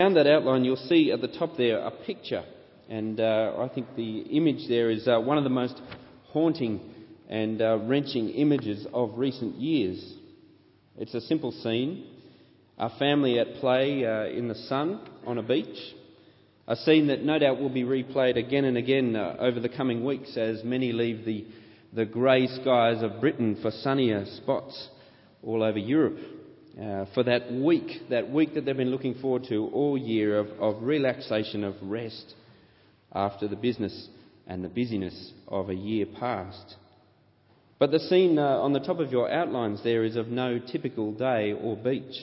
Down that outline, you'll see at the top there a picture, and uh, I think the image there is uh, one of the most haunting and uh, wrenching images of recent years. It's a simple scene a family at play uh, in the sun on a beach, a scene that no doubt will be replayed again and again uh, over the coming weeks as many leave the, the grey skies of Britain for sunnier spots all over Europe. Uh, for that week, that week that they've been looking forward to all year of, of relaxation, of rest after the business and the busyness of a year past. But the scene uh, on the top of your outlines there is of no typical day or beach.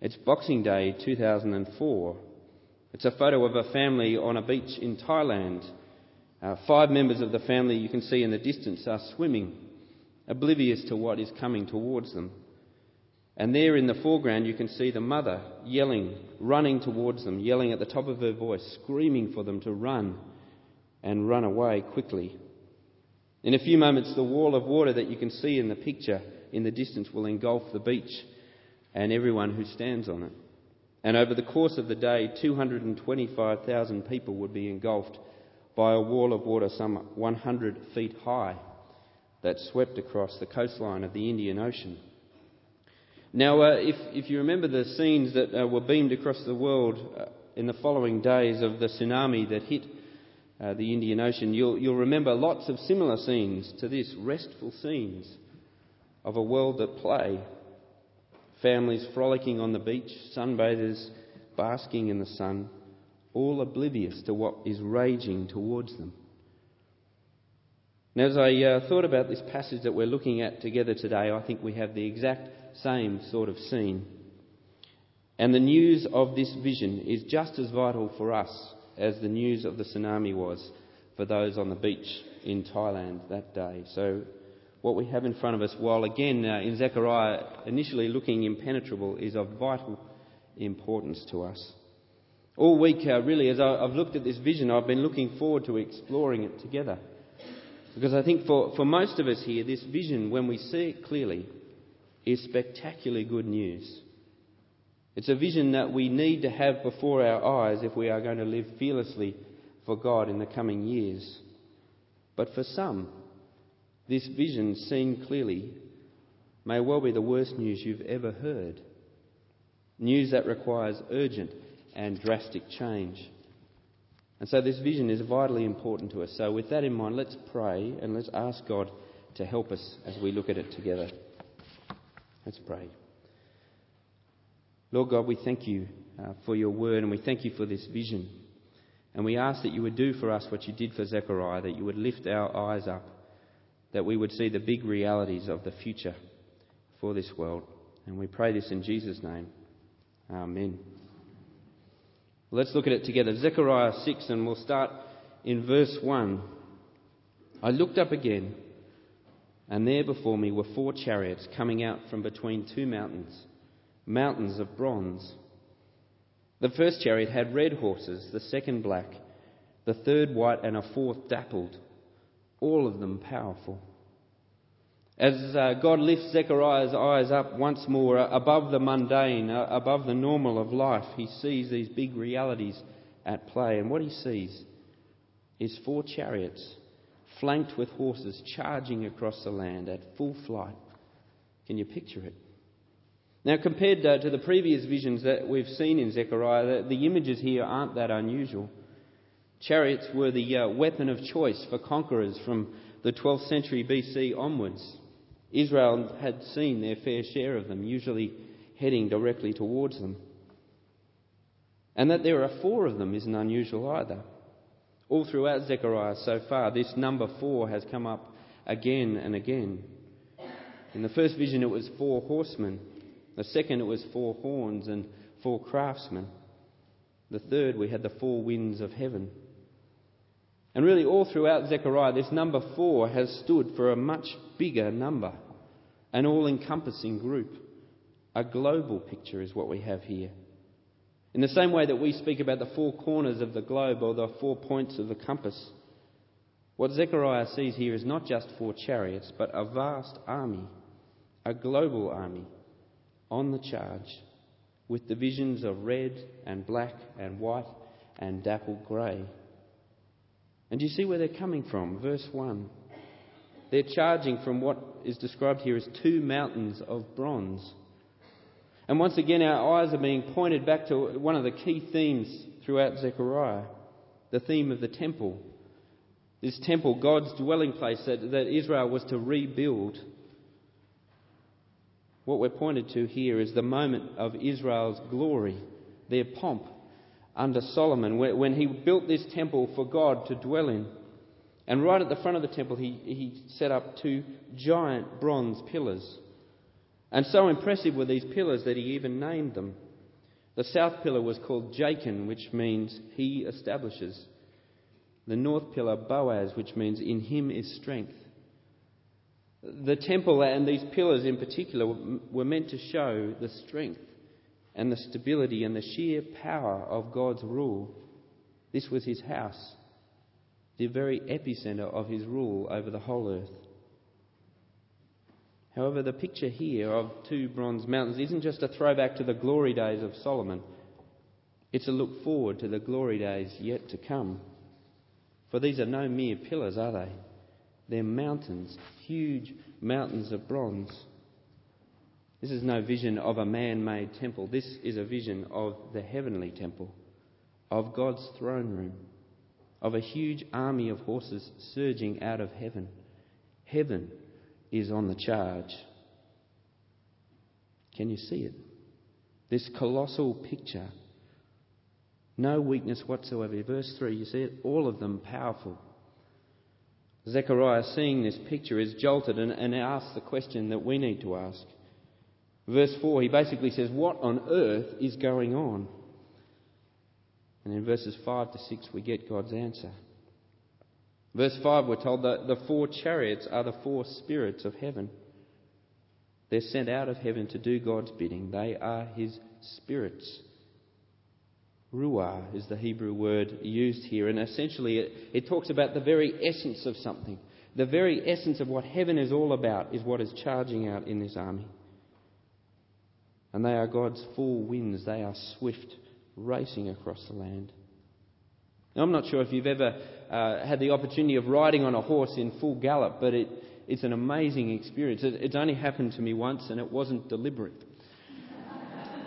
It's Boxing Day 2004. It's a photo of a family on a beach in Thailand. Uh, five members of the family you can see in the distance are swimming, oblivious to what is coming towards them. And there in the foreground, you can see the mother yelling, running towards them, yelling at the top of her voice, screaming for them to run and run away quickly. In a few moments, the wall of water that you can see in the picture in the distance will engulf the beach and everyone who stands on it. And over the course of the day, 225,000 people would be engulfed by a wall of water some 100 feet high that swept across the coastline of the Indian Ocean. Now, uh, if, if, you remember the scenes that uh, were beamed across the world uh, in the following days of the tsunami that hit uh, the Indian Ocean, you'll, you'll remember lots of similar scenes to this restful scenes of a world at play families frolicking on the beach, sunbathers basking in the sun, all oblivious to what is raging towards them. Now, as I uh, thought about this passage that we're looking at together today, I think we have the exact same sort of scene. And the news of this vision is just as vital for us as the news of the tsunami was for those on the beach in Thailand that day. So what we have in front of us, while again uh, in Zechariah initially looking impenetrable, is of vital importance to us. All week, uh, really, as I, have looked at this vision, I've been looking forward to exploring it together. Because I think for, for most of us here, this vision, when we see it clearly, is spectacularly good news. It's a vision that we need to have before our eyes if we are going to live fearlessly for God in the coming years. But for some, this vision, seen clearly, may well be the worst news you've ever heard. News that requires urgent and drastic change. And so this vision is vitally important to us. So, with that in mind, let's pray and let's ask God to help us as we look at it together. Let's pray. Lord God, we thank you uh, for your word and we thank you for this vision. And we ask that you would do for us what you did for Zechariah, that you would lift our eyes up that we would see the big realities of the future for this world. And we pray this in Jesus' name. Amen. Let's look at it together. Zechariah 6, and we'll start in verse 1. I looked up again, and there before me were four chariots coming out from between two mountains, mountains of bronze. The first chariot had red horses, the second black, the third white, and a fourth dappled all of them powerful. As uh, God lifts Zechariah's eyes up once more uh, above the mundane, uh, above the normal of life, he sees these big realities at play. And what he sees is four chariots flanked with horses charging across the land at full flight. Can you picture it? Now, compared uh, to the previous visions that we've seen in Zechariah, the, images here aren't that unusual. Chariots were the uh, weapon of choice for conquerors from the 12th century BC onwards. Israel had seen their fair share of them, usually heading directly towards them. And that there are four of them isn't unusual either. All throughout Zechariah so far, this number four has come up again and again. In the first vision, it was four horsemen. The second, it was four horns and four craftsmen. The third, we had the four winds of heaven. And really, all throughout Zechariah, this number four has stood for a much bigger number, an all encompassing group. A global picture is what we have here. In the same way that we speak about the four corners of the globe or the four points of the compass, what Zechariah sees here is not just four chariots, but a vast army, a global army, on the charge, with divisions of red and black and white and dapple grey. And do you see where they're coming from? Verse 1. They're charging from what is described here as two mountains of bronze. And once again, our eyes are being pointed back to one of the key themes throughout Zechariah the theme of the temple. This temple, God's dwelling place that, that Israel was to rebuild. What we're pointed to here is the moment of Israel's glory, their pomp under Solomon, when he built this temple for God to dwell in. And right at the front of the temple, he, he set up two giant bronze pillars. And so impressive were these pillars that he even named them. The south pillar was called Jachin, which means he establishes. The north pillar, Boaz, which means in him is strength. The temple and these pillars in particular were meant to show the strength and the stability and the sheer power of God's rule. This was his house the very epicenter of his rule over the whole earth. However, the picture here of two bronze mountains isn't just a throwback to the glory days of Solomon, it's a look forward to the glory days yet to come. For these are no mere pillars, are they? They're mountains, huge mountains of bronze. This is no vision of a man made temple. This is a vision of the heavenly temple, of God's throne room of a huge army of horses surging out of heaven. Heaven is on the charge. Can you see it? This colossal picture. No weakness whatsoever. Verse 3, you see it? All of them powerful. Zechariah, seeing this picture, is jolted and, and asks the question that we need to ask. Verse 4, he basically says, What on earth is going on? And in verses 5 to 6, we get God's answer. Verse 5, we're told that the four chariots are the four spirits of heaven. They're sent out of heaven to do God's bidding. They are his spirits. Ruah is the Hebrew word used here, and essentially it, it talks about the very essence of something. The very essence of what heaven is all about is what is charging out in this army. And they are God's four winds, they are swift, racing across the land. Now, I'm not sure if you've ever uh, had the opportunity of riding on a horse in full gallop, but it, it's an amazing experience. It, it's only happened to me once, and it wasn't deliberate.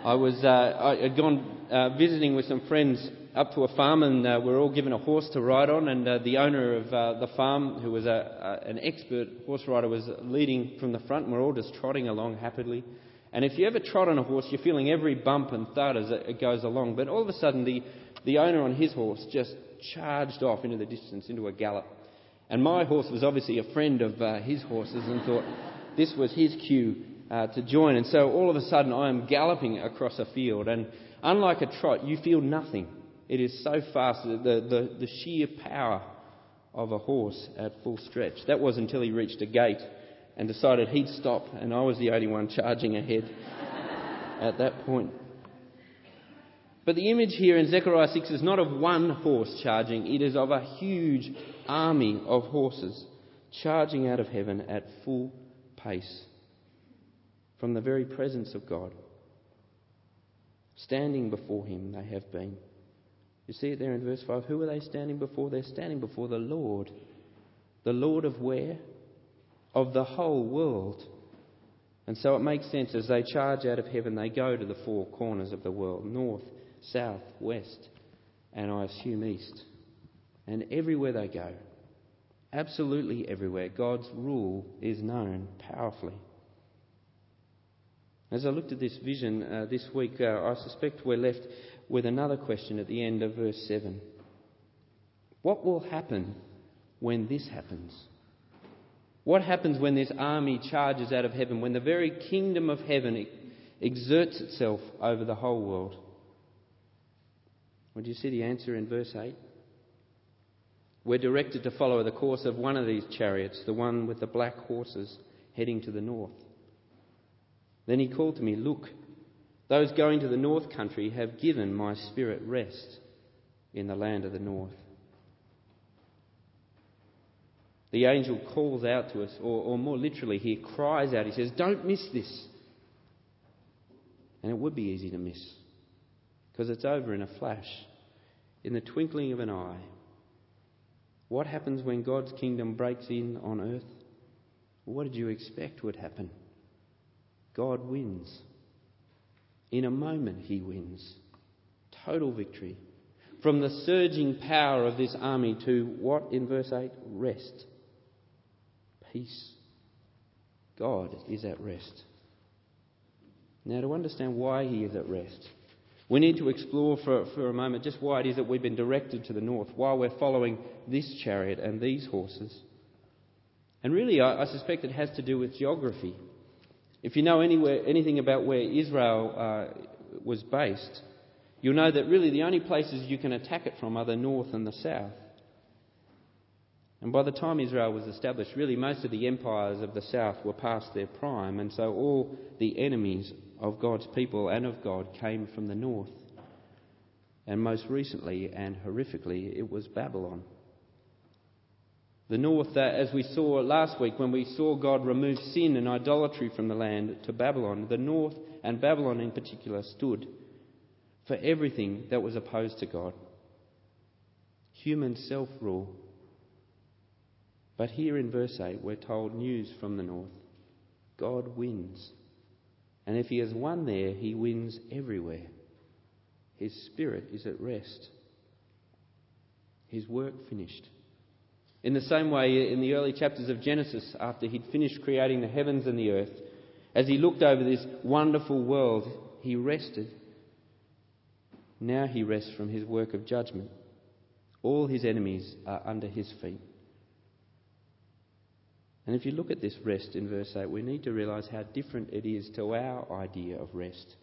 I was uh, I had gone uh, visiting with some friends up to a farm, and uh, we were all given a horse to ride on. And uh, the owner of uh, the farm, who was a, an expert horse rider, was leading from the front, and we're all just trotting along happily. And if you ever trot on a horse, you're feeling every bump and thud as it goes along. But all of a sudden, the, the owner on his horse just charged off into the distance, into a gallop. And my horse was obviously a friend of uh, his horse's and thought this was his cue uh, to join. And so all of a sudden, I am galloping across a field. And unlike a trot, you feel nothing. It is so fast, the, the, the sheer power of a horse at full stretch. That was until he reached a gate and decided he'd stop, and I was the only one charging ahead at that point. But the image here in Zechariah 6 is not of one horse charging, it is of a huge army of horses charging out of heaven at full pace from the very presence of God. Standing before Him, they have been. You see it there in verse 5. Who are they standing before? They're standing before the Lord. The Lord of where? of the whole world. And so it makes sense as they charge out of heaven, they go to the four corners of the world north, south, west, and I assume east. And everywhere they go, absolutely everywhere, God's rule is known powerfully. As I looked at this vision uh, this week, uh, I suspect we're left with another question at the end of verse 7. What will happen when this happens? What happens when this army charges out of heaven, when the very kingdom of heaven exerts itself over the whole world? Would you see the answer in verse 8? We're directed to follow the course of one of these chariots, the one with the black horses heading to the north. Then he called to me, Look, those going to the north country have given my spirit rest in the land of the north. the angel calls out to us, or, or more literally, he cries out. He says, Don't miss this. And it would be easy to miss because it's over in a flash, in the twinkling of an eye. What happens when God's kingdom breaks in on earth? What did you expect would happen? God wins. In a moment, he wins. Total victory. From the surging power of this army to what in verse 8? Rest. Peace. God is at rest. Now, to understand why he is at rest, we need to explore for, for a moment just why it is that we've been directed to the north, why we're following this chariot and these horses. And really, I, I suspect it has to do with geography. If you know anywhere, anything about where Israel uh, was based, you'll know that really the only places you can attack it from are the north and the south. And by the time Israel was established, really most of the empires of the south were past their prime, and so all the enemies of God's people and of God came from the north. And most recently and horrifically, it was Babylon. The north, uh, as we saw last week when we saw God remove sin and idolatry from the land to Babylon, the north and Babylon in particular stood for everything that was opposed to God. Human self rule. But here in verse 8, we're told news from the north God wins. And if he has won there, he wins everywhere. His spirit is at rest. His work finished. In the same way, in the early chapters of Genesis, after he'd finished creating the heavens and the earth, as he looked over this wonderful world, he rested. Now he rests from his work of judgment. All his enemies are under his feet. And if you look at this rest in verse 8, we need to realize how different it is to our idea of rest.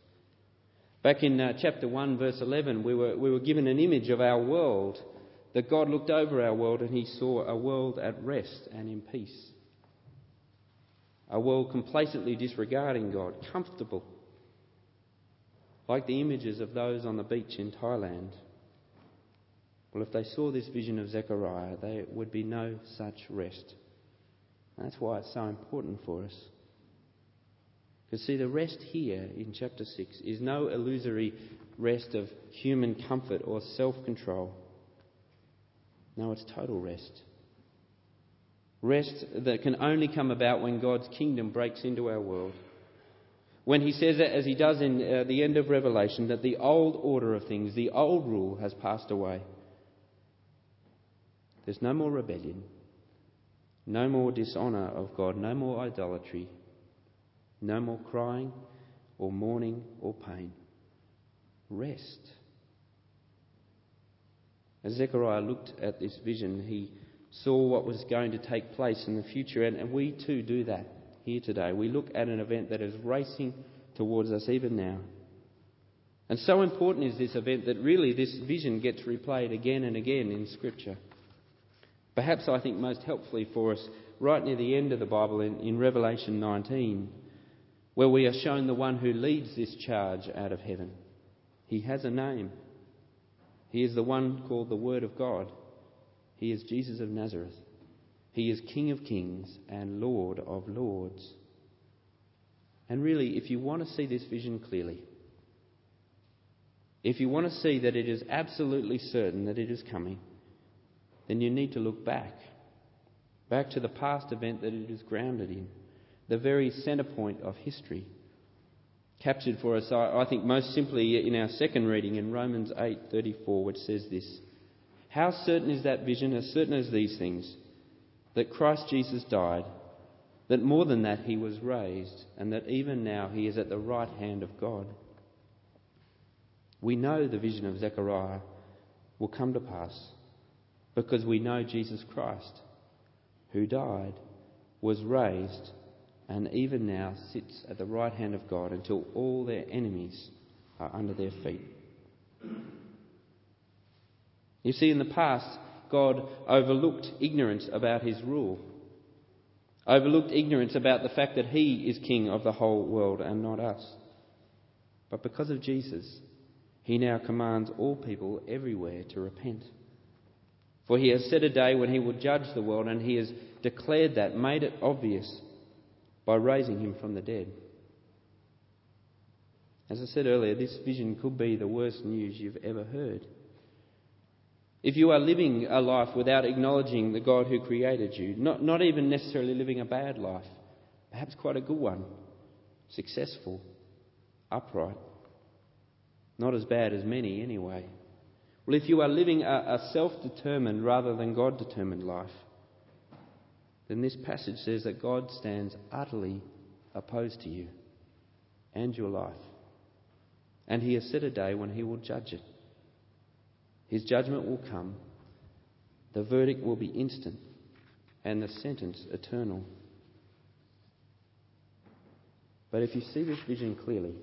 Back in uh, chapter 1, verse 11, we were, we were given an image of our world, that God looked over our world and he saw a world at rest and in peace. A world complacently disregarding God, comfortable, like the images of those on the beach in Thailand. Well, if they saw this vision of Zechariah, there would be no such rest. That's why it's so important for us. Because, see, the rest here in chapter 6 is no illusory rest of human comfort or self control. No, it's total rest. Rest that can only come about when God's kingdom breaks into our world. When he says, as he does in uh, the end of Revelation, that the old order of things, the old rule, has passed away. There's no more rebellion. No more dishonour of God, no more idolatry, no more crying or mourning or pain. Rest. As Zechariah looked at this vision, he saw what was going to take place in the future, and, and we too do that here today. We look at an event that is racing towards us even now. And so important is this event that really this vision gets replayed again and again in Scripture. Perhaps I think most helpfully for us, right near the end of the Bible in, in Revelation 19, where we are shown the one who leads this charge out of heaven. He has a name. He is the one called the Word of God. He is Jesus of Nazareth. He is King of kings and Lord of lords. And really, if you want to see this vision clearly, if you want to see that it is absolutely certain that it is coming, then you need to look back. Back to the past event that it is grounded in, the very centre point of history. Captured for us, I think, most simply in our second reading in Romans 8:34, which says this: "How certain is that vision? As certain as these things, that Christ Jesus died, that more than that he was raised, and that even now he is at the right hand of God." We know the vision of Zechariah will come to pass because we know Jesus Christ, who died, was raised, and even now sits at the right hand of God until all their enemies are under their feet. You see, in the past, God overlooked ignorance about his rule, overlooked ignorance about the fact that he is king of the whole world and not us. But because of Jesus, he now commands all people everywhere to repent. For he has set a day when he will judge the world, and he has declared that, made it obvious by raising him from the dead. As I said earlier, this vision could be the worst news you've ever heard. If you are living a life without acknowledging the God who created you, not, not even necessarily living a bad life, perhaps quite a good one, successful, upright, not as bad as many anyway. Well, if you are living a, a self determined rather than God determined life, then this passage says that God stands utterly opposed to you and your life. And He has set a day when He will judge it. His judgment will come, the verdict will be instant, and the sentence eternal. But if you see this vision clearly,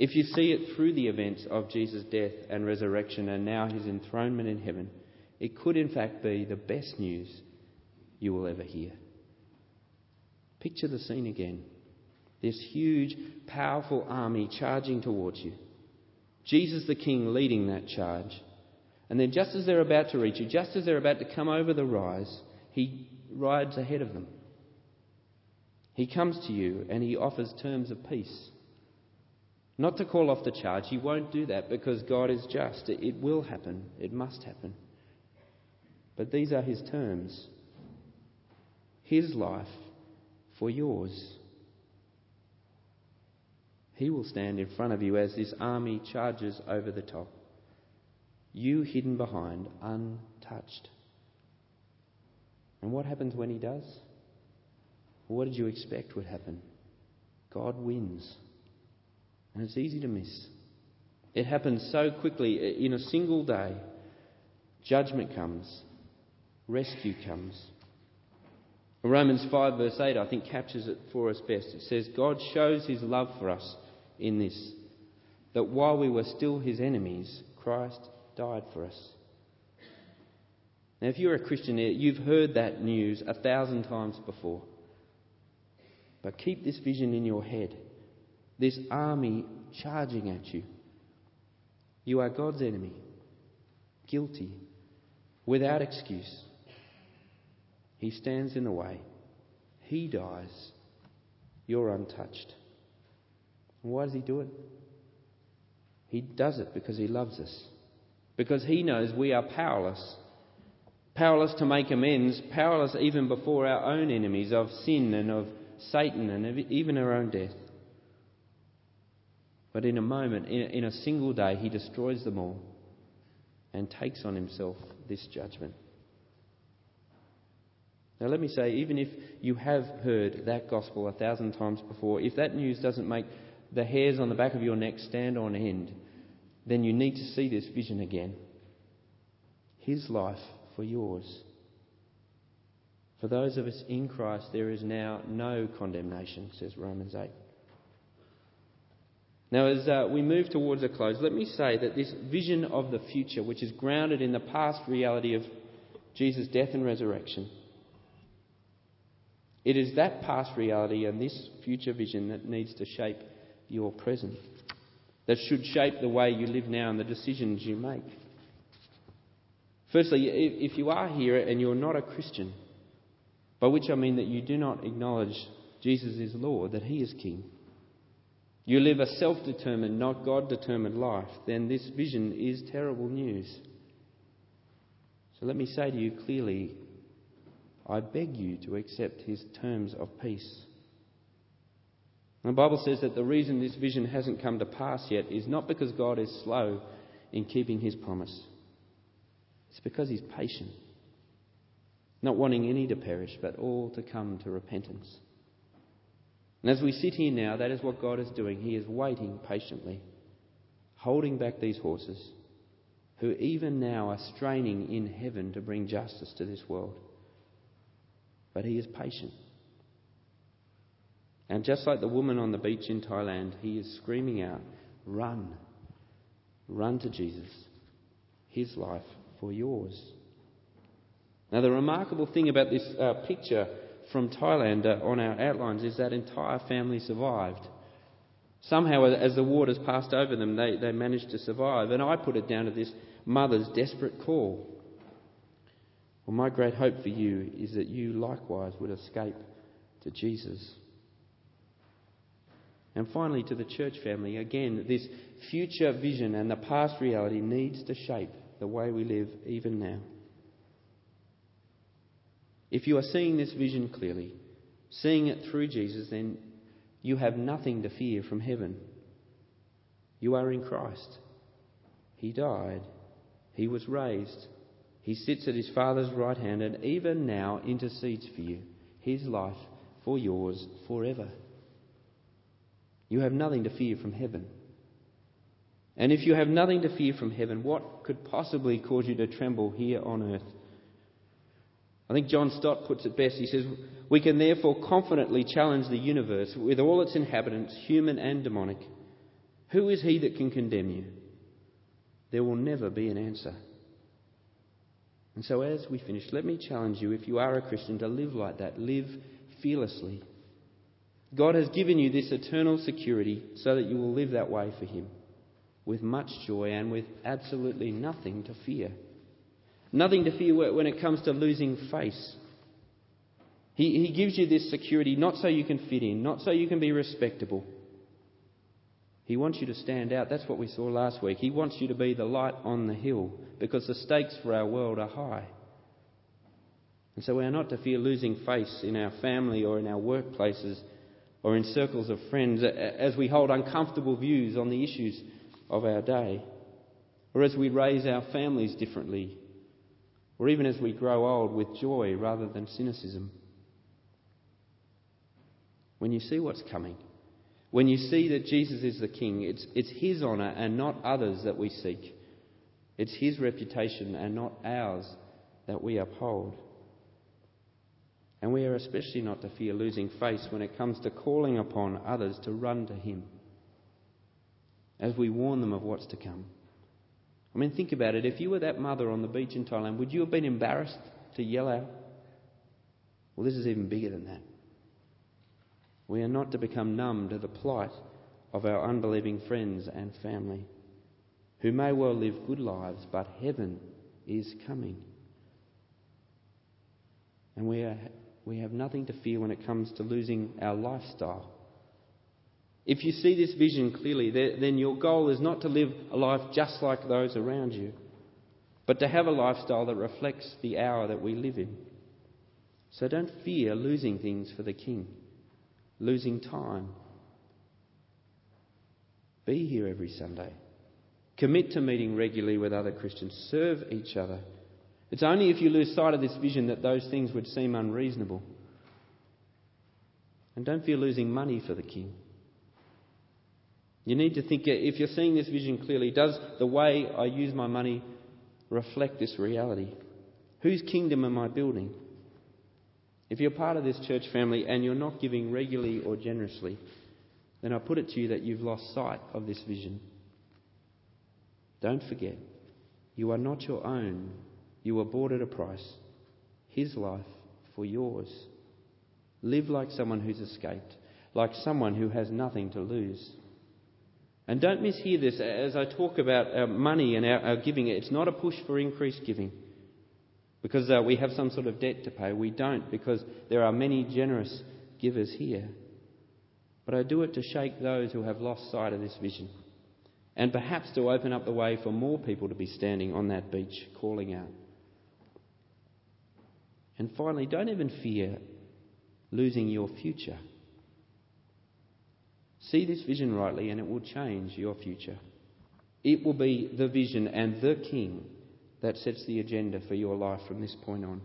if you see it through the events of Jesus' death and resurrection and now his enthronement in heaven, it could in fact be the best news you will ever hear. Picture the scene again. This huge, powerful army charging towards you. Jesus the King leading that charge. And then, just as they're about to reach you, just as they're about to come over the rise, he rides ahead of them. He comes to you and he offers terms of peace. Not to call off the charge, he won't do that because God is just. It will happen, it must happen. But these are his terms his life for yours. He will stand in front of you as this army charges over the top you hidden behind, untouched. And what happens when he does? what did you expect would happen? God wins. And it's easy to miss. It happens so quickly. In a single day, judgment comes, rescue comes. Romans 5, verse 8, I think, captures it for us best. It says, God shows his love for us in this, that while we were still his enemies, Christ died for us. Now, if you're a Christian you've heard that news a thousand times before. But keep this vision in your head this army charging at you. You are God's enemy, guilty, without excuse. He stands in the way. He dies. You're untouched. And why does he do it? He does it because he loves us because he knows we are powerless. Powerless to make amends, powerless even before our own enemies of sin and of Satan and even our own death. But in a moment, in a single day, he destroys them all and takes on himself this judgment. Now, let me say, even if you have heard that gospel a thousand times before, if that news doesn't make the hairs on the back of your neck stand on end, then you need to see this vision again. His life for yours. For those of us in Christ, there is now no condemnation, says Romans 8. Now, as uh, we move towards a close, let me say that this vision of the future, which is grounded in the past reality of Jesus' death and resurrection, it is that past reality and this future vision that needs to shape your present that should shape the way you live now and the decisions you make. Firstly, if you are here and you're not a Christian, by which I mean that you do not acknowledge Jesus is Lord, that He is King, you live a self determined, not God determined life, then this vision is terrible news. So let me say to you clearly I beg you to accept His terms of peace. The Bible says that the reason this vision hasn't come to pass yet is not because God is slow in keeping his promise. It's because he's patient, not wanting any to perish, but all to come to repentance. And as we sit here now, that is what God is doing. He is waiting patiently, holding back these horses who even now are straining in heaven to bring justice to this world. But he is patient. And just like the woman on the beach in Thailand, he is screaming out, Run. Run to Jesus. His life for yours. Now, the remarkable thing about this uh, picture from Thailand on our outlines is that entire family survived. Somehow, as the waters passed over them, they, they managed to survive. And I put it down to this mother's desperate call. Well, my great hope for you is that you likewise would escape to Jesus. And finally, to the church family, again, this future vision and the past reality needs to shape the way we live even now. If you are seeing this vision clearly, seeing it through Jesus, then you have nothing to fear from heaven. You are in Christ. He died. He was raised. He sits at his Father's right hand and even now intercedes for you, his life for yours forever. You have nothing to fear from heaven. And if you have nothing to fear from heaven, what could possibly cause you to tremble here on earth? I think John Stott puts it best. He says, We can therefore confidently challenge the universe with all its inhabitants, human and demonic. Who is he that can condemn you? There will never be an answer. And so, as we finish, let me challenge you, if you are a Christian, to live like that. Live fearlessly. God has given you this eternal security so that you will live that way for Him with much joy and with absolutely nothing to fear. Nothing to fear when it comes to losing face. He, he gives you this security not so you can fit in, not so you can be respectable. He wants you to stand out. That's what we saw last week. He wants you to be the light on the hill because the stakes for our world are high. And so we are not to fear losing face in our family or in our workplaces or in circles of friends as we hold uncomfortable views on the issues of our day, or as we raise our families differently, or even as we grow old with joy rather than cynicism. When you see what's coming, when you see that Jesus is the King, it's, it's His honour and not others that we seek. It's His reputation and not ours that we uphold. And we are especially not to fear losing face when it comes to calling upon others to run to Him as we warn them of what's to come. I mean, think about it. If you were that mother on the beach in Thailand, would you have been embarrassed to yell out? Well, this is even bigger than that. We are not to become numb to the plight of our unbelieving friends and family who may well live good lives, but heaven is coming. And we, are, we have nothing to fear when it comes to losing our lifestyle. If you see this vision clearly, then your goal is not to live a life just like those around you, but to have a lifestyle that reflects the hour that we live in. So don't fear losing things for the King losing time. Be here every Sunday. Commit to meeting regularly with other Christians. Serve each other. It's only if you lose sight of this vision that those things would seem unreasonable. And don't fear losing money for the King. You need to think if you're seeing this vision clearly, does the way I use my money reflect this reality? Whose kingdom am I building? If you're part of this church family and you're not giving regularly or generously, then I put it to you that you've lost sight of this vision. Don't forget, you are not your own. You were bought at a price His life for yours. Live like someone who's escaped, like someone who has nothing to lose. And don't mishear this as I talk about our money and our, our giving. It's not a push for increased giving because uh, we have some sort of debt to pay. We don't because there are many generous givers here. But I do it to shake those who have lost sight of this vision and perhaps to open up the way for more people to be standing on that beach calling out. And finally, don't even fear losing your future. See this vision rightly, and it will change your future. It will be the vision and the King that sets the agenda for your life from this point on.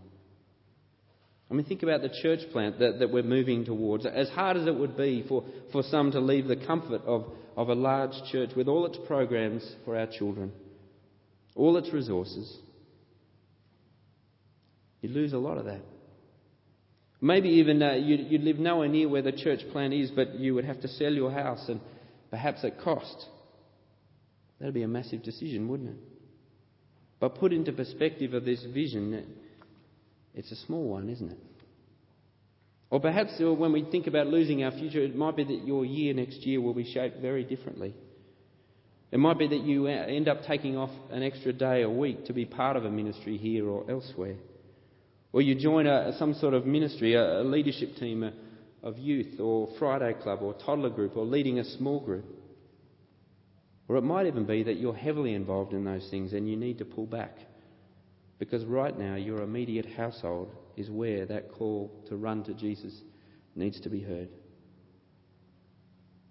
I mean, think about the church plant that, that we're moving towards. As hard as it would be for, for some to leave the comfort of, of a large church with all its programs for our children, all its resources, you'd lose a lot of that. Maybe even uh, you'd, you'd live nowhere near where the church plant is, but you would have to sell your house and perhaps at cost. That'd be a massive decision, wouldn't it? But put into perspective of this vision, it's a small one, isn't it? Or perhaps uh, when we think about losing our future, it might be that your year next year will be shaped very differently. It might be that you uh, end up taking off an extra day a week to be part of a ministry here or elsewhere. Or you join a, some sort of ministry, a, a leadership team, a, of youth or Friday club or toddler group or leading a small group. Or it might even be that you're heavily involved in those things and you need to pull back. Because right now, your immediate household is where that call to run to Jesus needs to be heard.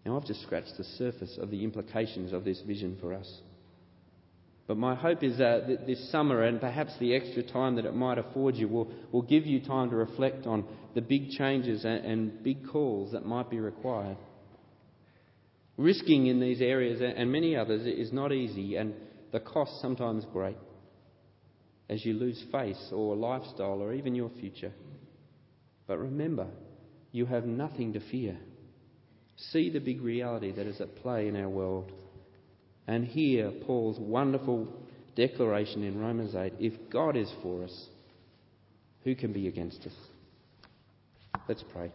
Now, I've just scratched the surface of the implications of this vision for us. But my hope is that this summer and perhaps the extra time that it might afford you will, will give you time to reflect on the big changes and, and big calls that might be required. Risking in these areas and many others is not easy, and the cost sometimes great as you lose face or lifestyle or even your future. But remember, you have nothing to fear. See the big reality that is at play in our world. And hear Paul's wonderful declaration in Romans 8 if God is for us, who can be against us? Let's pray.